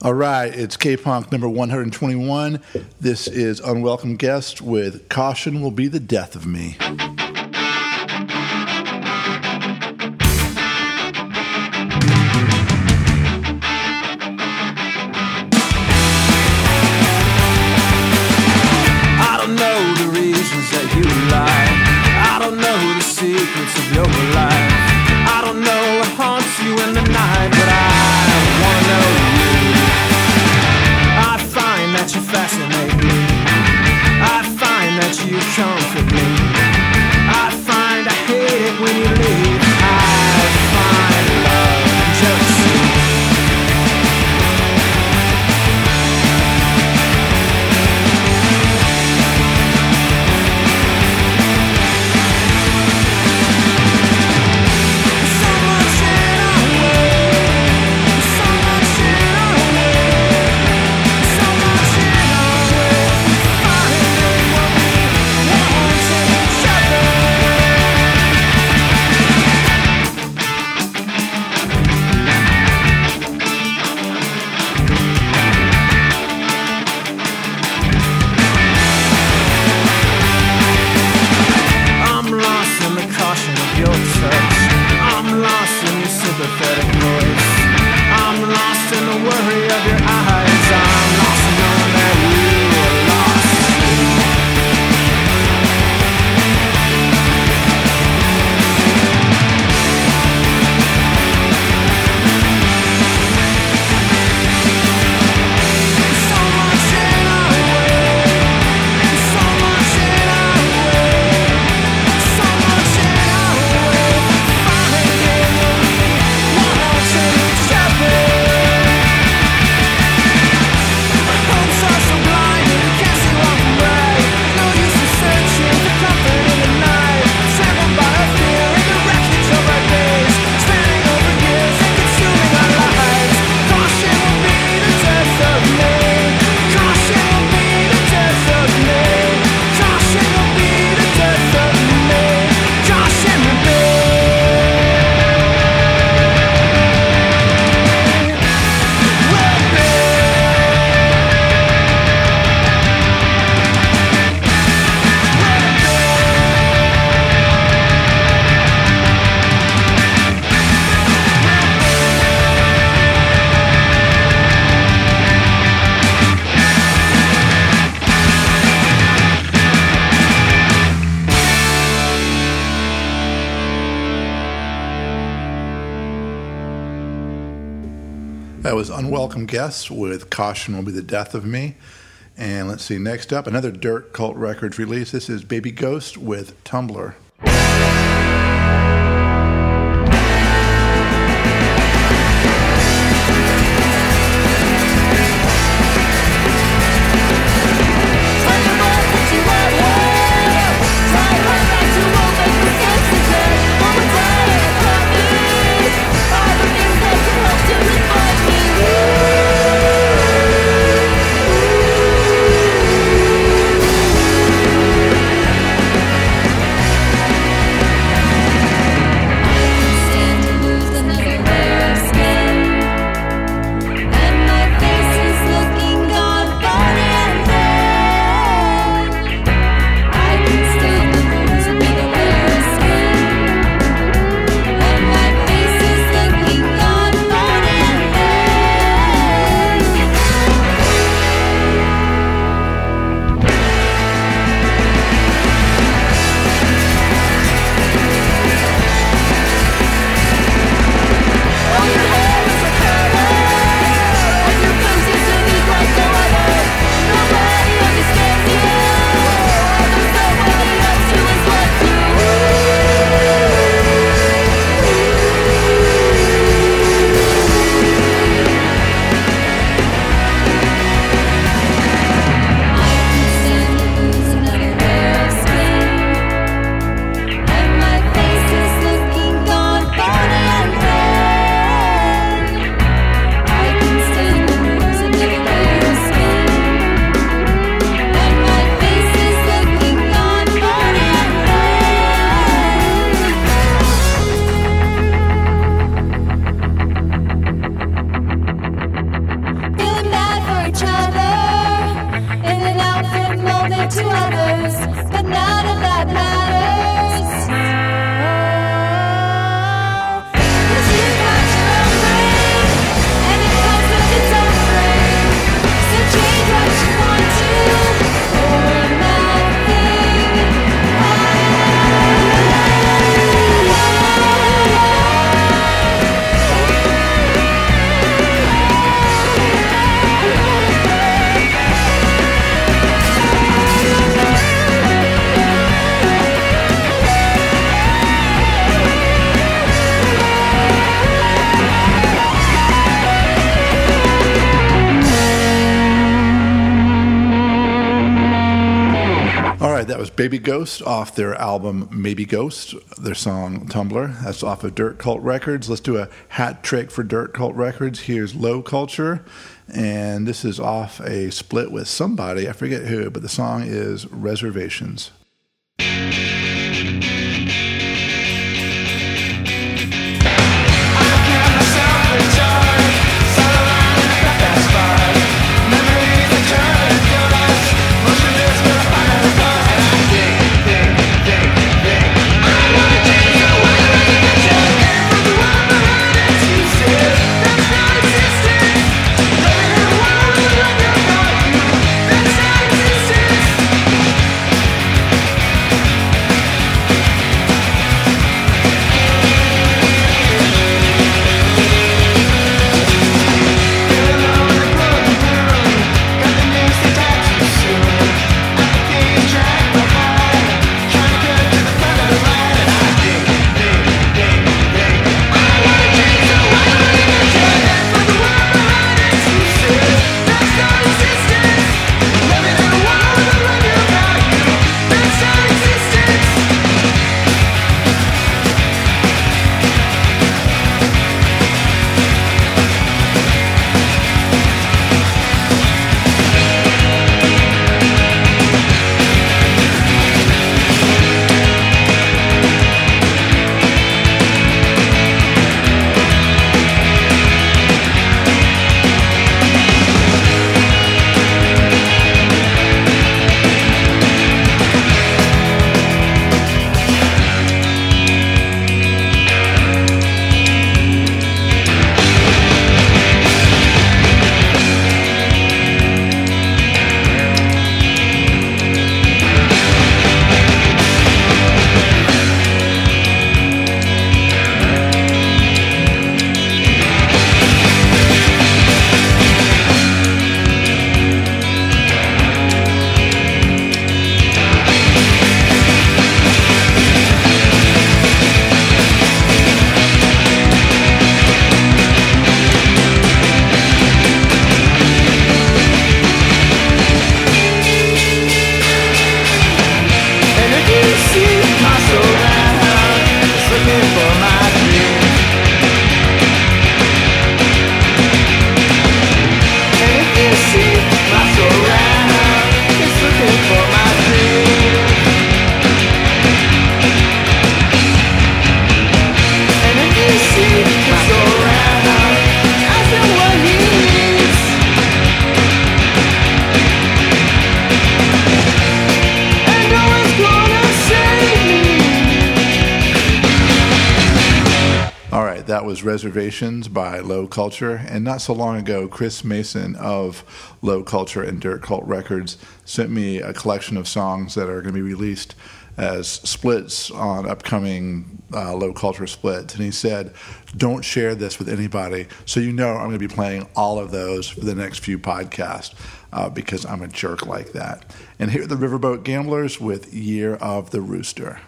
All right, it's K Punk number 121. This is Unwelcome Guest with Caution Will Be the Death of Me. That was Unwelcome Guests with Caution Will Be the Death of Me. And let's see, next up, another Dirt Cult Records release. This is Baby Ghost with Tumblr. Baby Ghost off their album Maybe Ghost, their song Tumblr. That's off of Dirt Cult Records. Let's do a hat trick for Dirt Cult Records. Here's Low Culture, and this is off a split with somebody, I forget who, but the song is Reservations. Was Reservations by Low Culture. And not so long ago, Chris Mason of Low Culture and Dirt Cult Records sent me a collection of songs that are going to be released as splits on upcoming uh, Low Culture splits. And he said, Don't share this with anybody. So you know I'm going to be playing all of those for the next few podcasts uh, because I'm a jerk like that. And here are the Riverboat Gamblers with Year of the Rooster.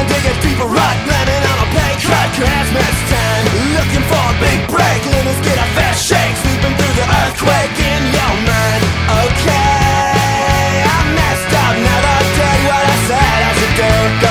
And dig a deeper rut. Blaming on a pay cut, Christmas time. Looking for a big break, limits get a fair shake. Sweeping through the earthquake in your mind. Okay, I messed up, never did what I said I should do.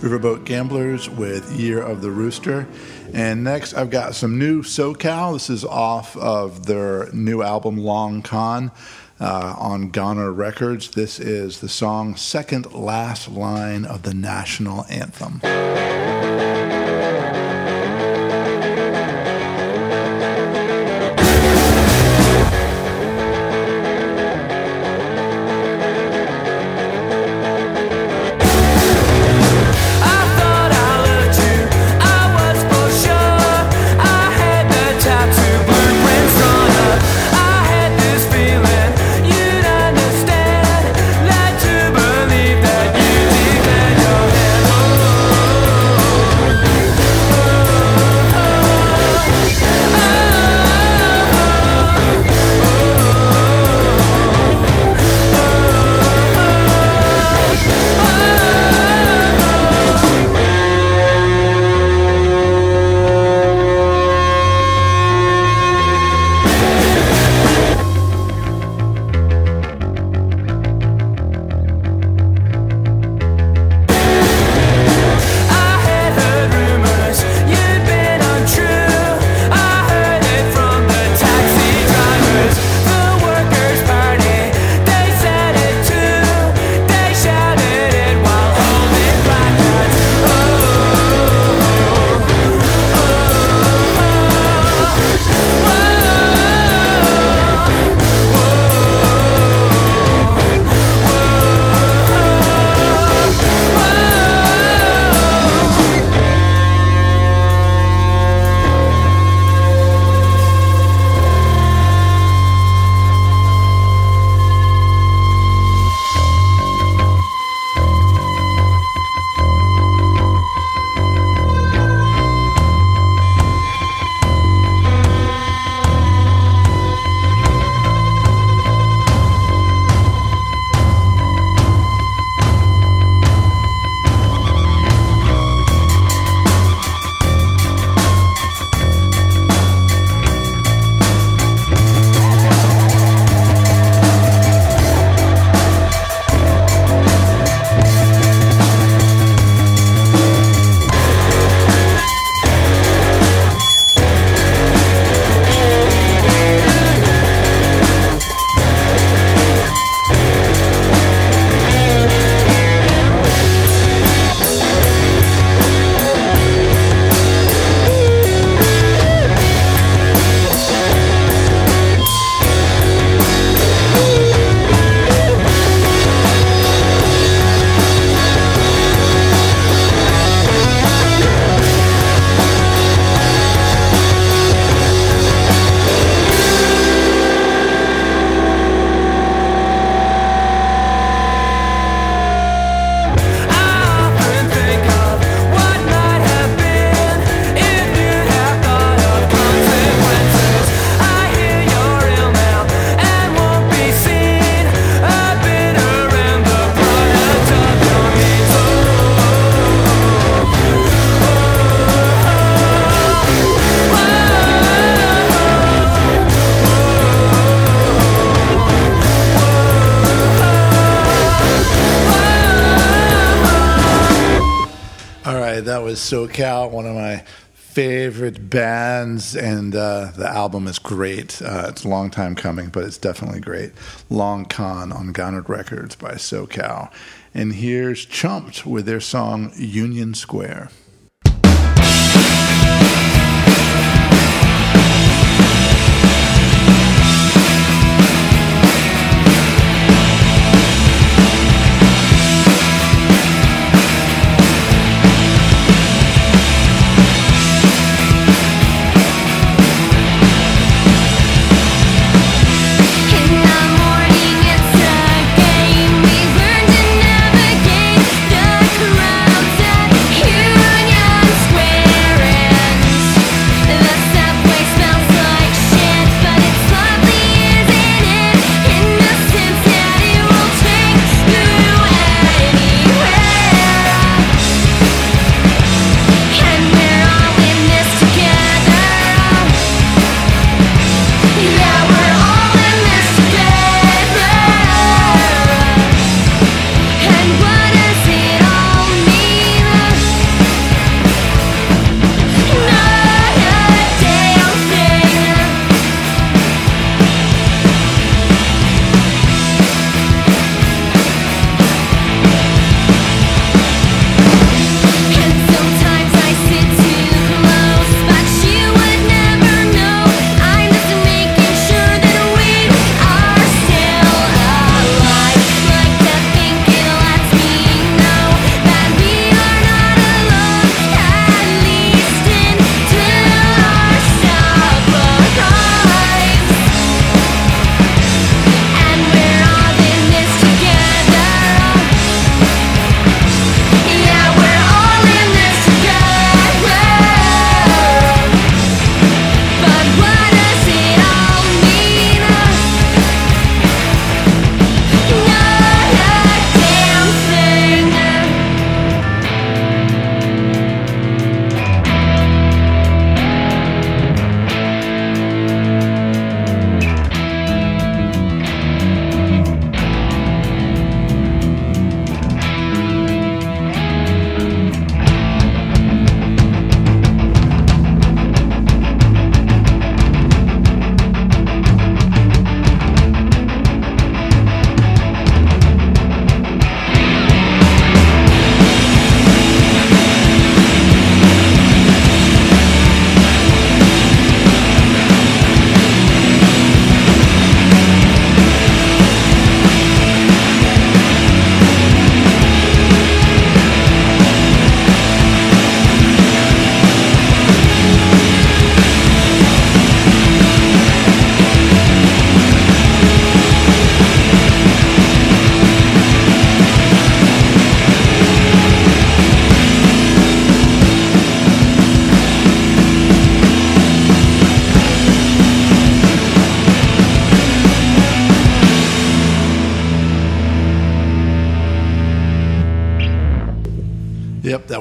Riverboat Gamblers with Year of the Rooster. And next, I've got some new So Cow. This is off of their new album, Long Con, uh, on Goner Records. This is the song Second Last Line of the National Anthem. So Cow, one of my favorite bands, and uh, the album is great. Uh, it's a long time coming, but it's definitely great. Long Con on Goddard Records by So Cow. And here's Chumped with their song Union Square.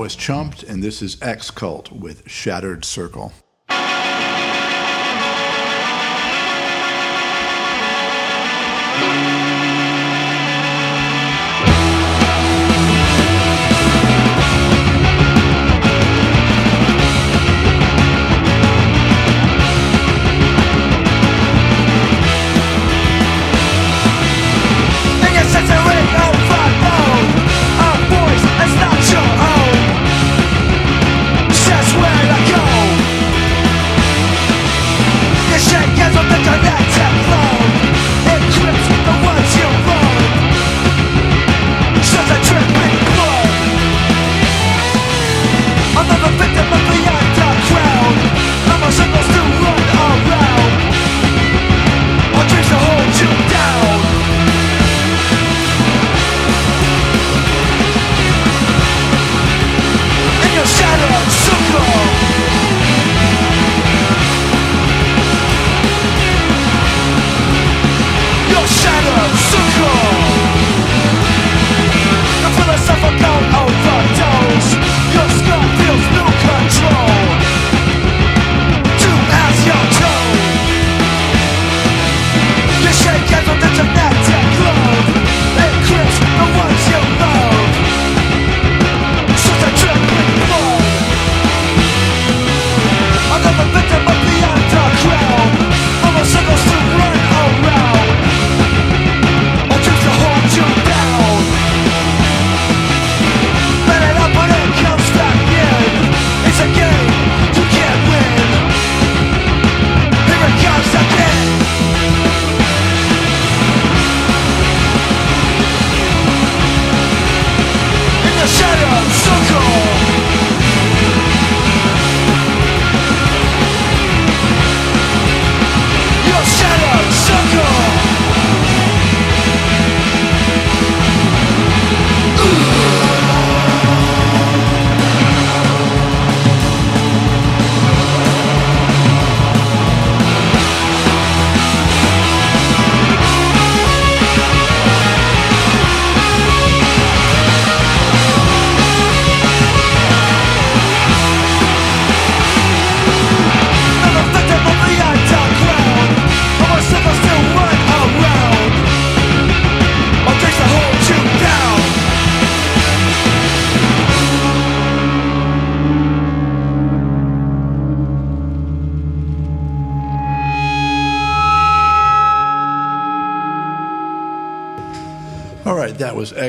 was Chumped, and this is Ex-Cult with Shattered Circle.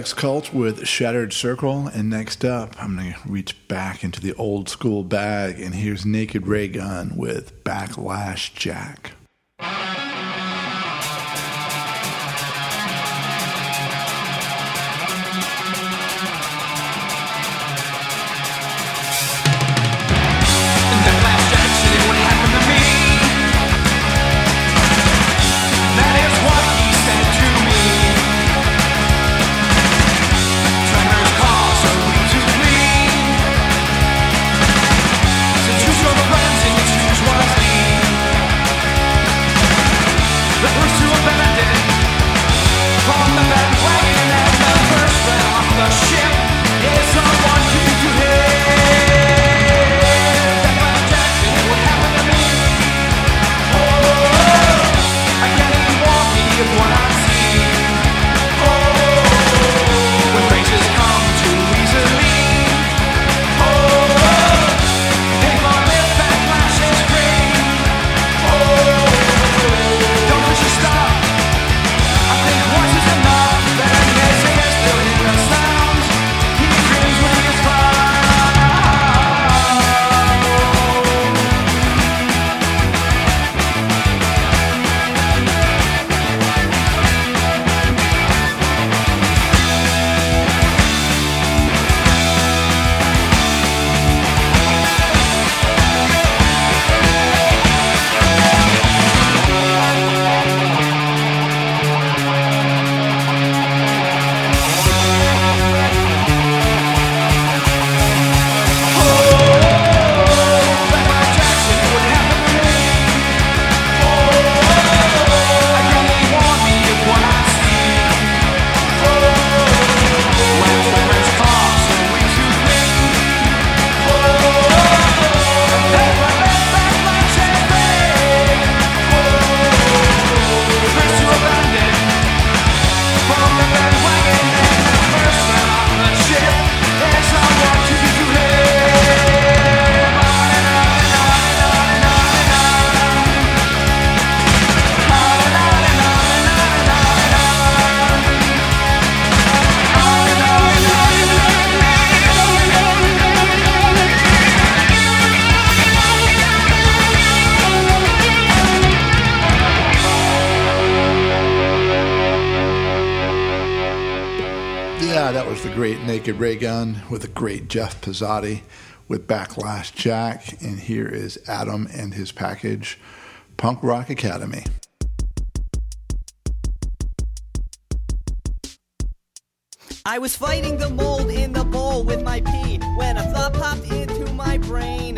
Vortex Cult with Shattered Circle. And next up, I'm going to reach back into the old school bag. And here's Naked Raygun with Backlash Jack. with the great Jeff Pezzati with Backlash Jack. And here is Atom and his package, Punk Rock Academy. I was fighting the mold in the bowl with my pee when a thought popped into my brain.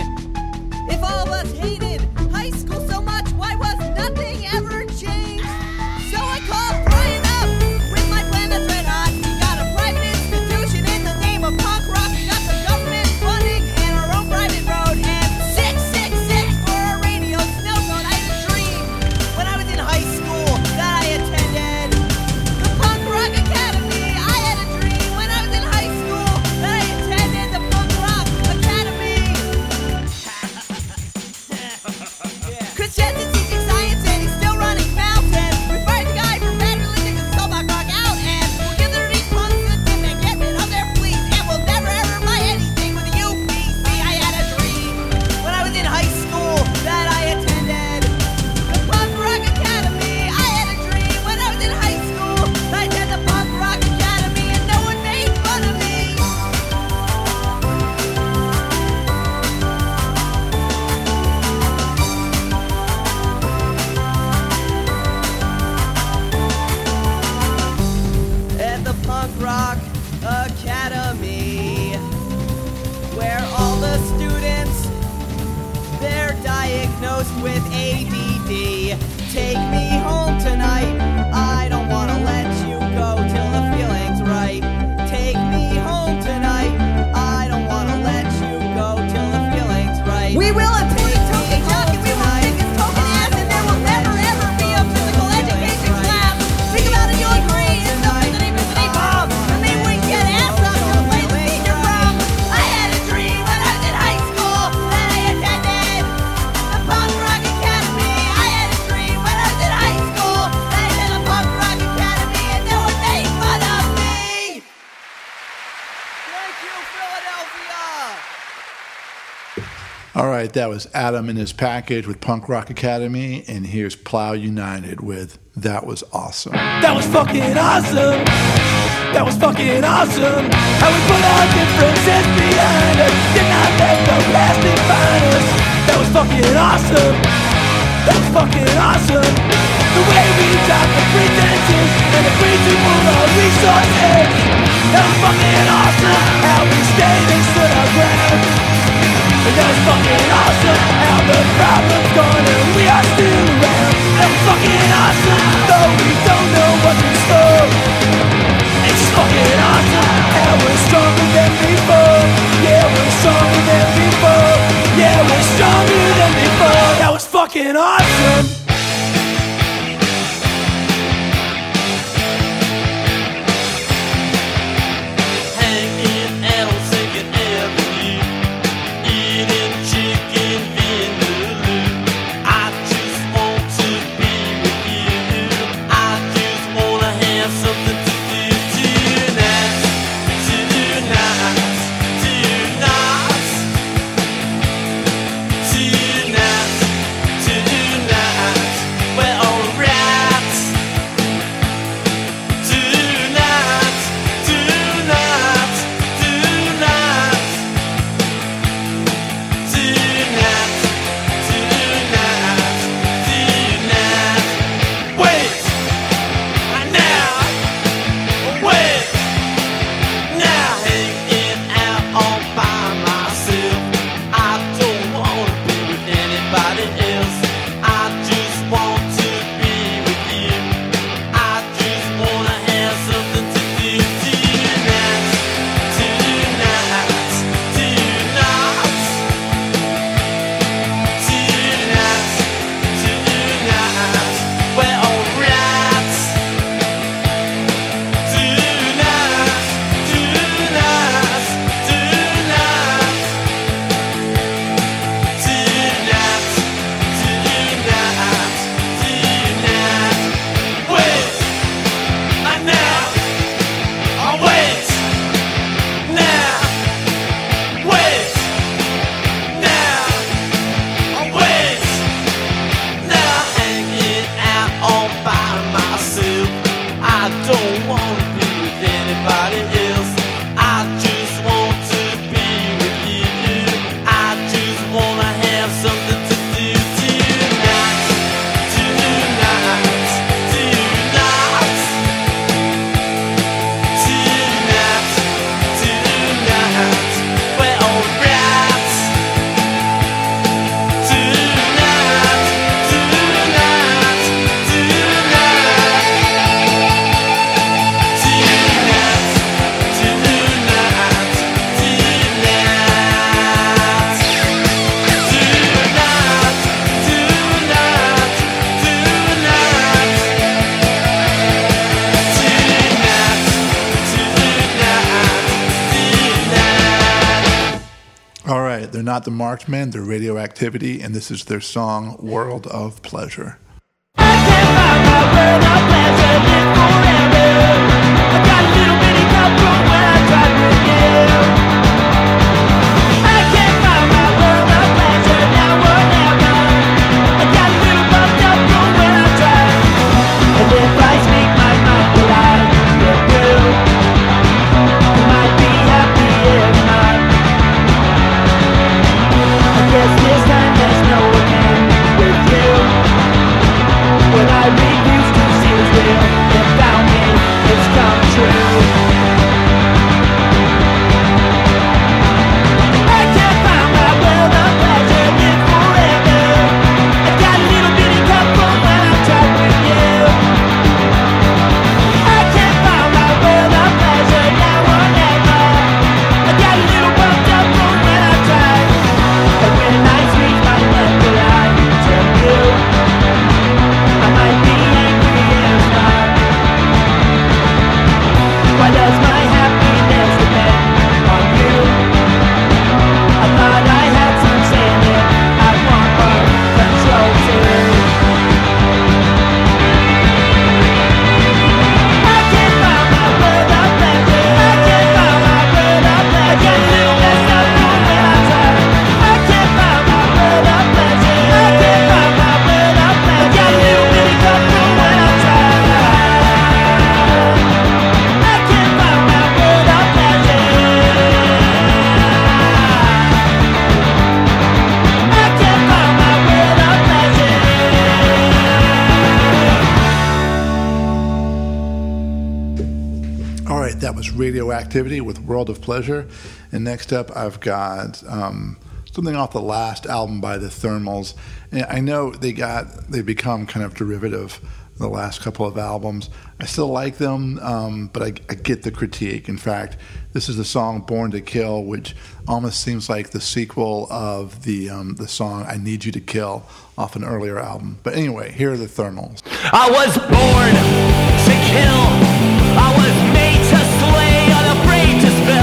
right there was Atom in his package with Punk Rock Academy, and here's Plow United with That Was Awesome. That was fucking awesome. That was fucking awesome. How we put our differences behind us, did not let the past define us. That was fucking awesome. That was fucking awesome. The way we dropped the pretenses and agreed to move our resources. That was fucking awesome. How we stayed and stood our ground. Fucking awesome the gone and we are still around. Fucking awesome Though we don't know It's fucking awesome we're stronger than before. Yeah, we're stronger than before. Yeah, we're stronger than before. That was fucking awesome. Their radioactivity, and this is their song "World of Pleasure." Radioactivity with World of Pleasure. And next up, I've got um, something off the last album by the Thermals. And I know they got they become kind of derivative the last couple of albums. I still like them, um, but I, I, get the critique. In fact, this is the song "Born to Kill," which almost seems like the sequel of the um, the song "I Need You to Kill" off an earlier album. But anyway, here are the Thermals. I was born to kill. I was made they are afraid to spell.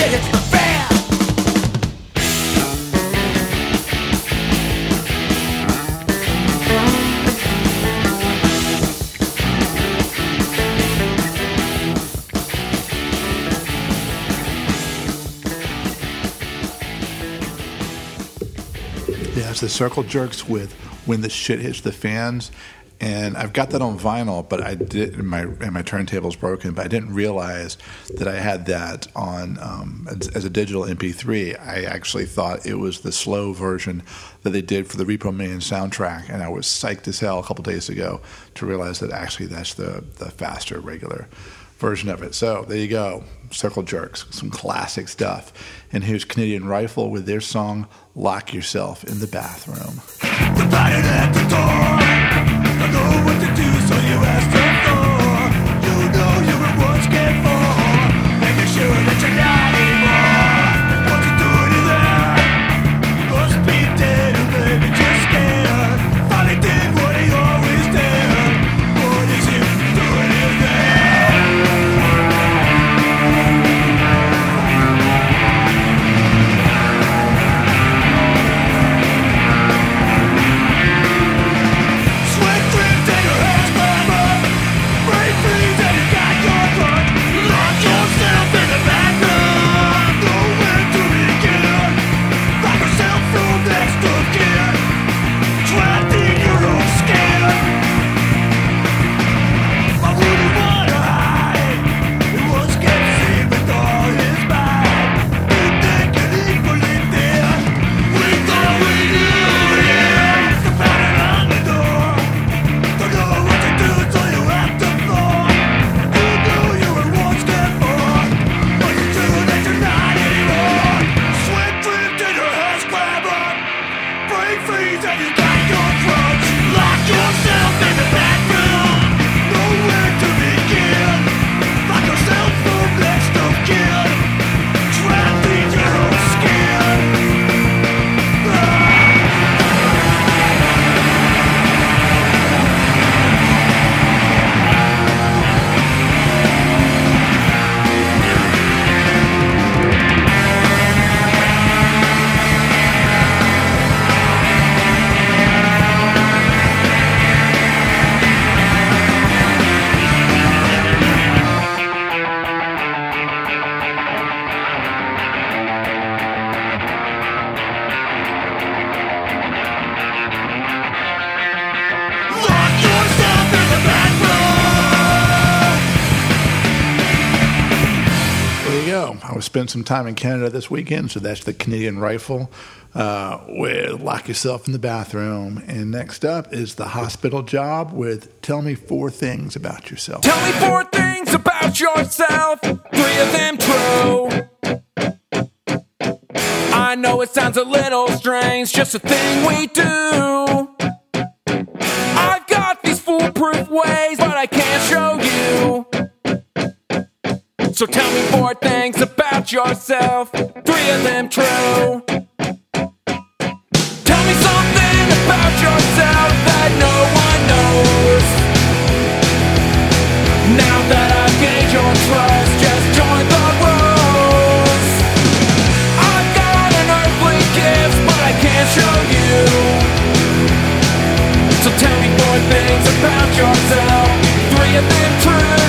Shit it's the Circle Jerks with "When the Shit Hits the Fans," and I've got that on vinyl, but I did my and my turntable's broken, but I didn't realize that I had that on um, as, as a digital MP3. I actually thought it was the slow version that they did for the Repo Man soundtrack, and I was psyched as hell a couple days ago to realize that actually that's the the faster regular version of it. So there you go, Circle Jerks, some classic stuff. And here's Canadian Rifle with their song "Lock Yourself in the Bathroom." The Don't know what to do, so you ask the floor. Spending some time in Canada this weekend, so that's the Canadian Rifle uh, with "Lock Yourself in the Bathroom." And next up is the Hospital Job with "Tell Me Four Things About Yourself." Tell me four things about yourself, three of them true. I know it sounds a little strange, just a thing we do. I've got these foolproof ways, but I can't So tell me four things about yourself, three of them true. Tell me something about yourself that no one knows. Now that I've gained your trust, just join the rules. I've got an earthly gift, but I can't show you. So tell me four things about yourself, three of them true.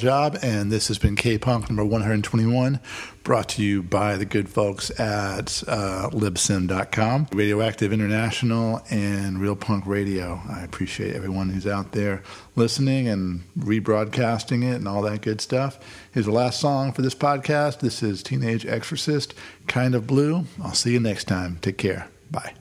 job, and this has been K Punk number 121, brought to you by the good folks at uh, libsyn.com, Radioactive International, and Real Punk Radio. I appreciate everyone who's out there listening and rebroadcasting it and all that good stuff. Here's the last song for this podcast. This is Teenage Exorcist, Kind of Blue. I'll see you next time. Take care. Bye.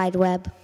Wide Web.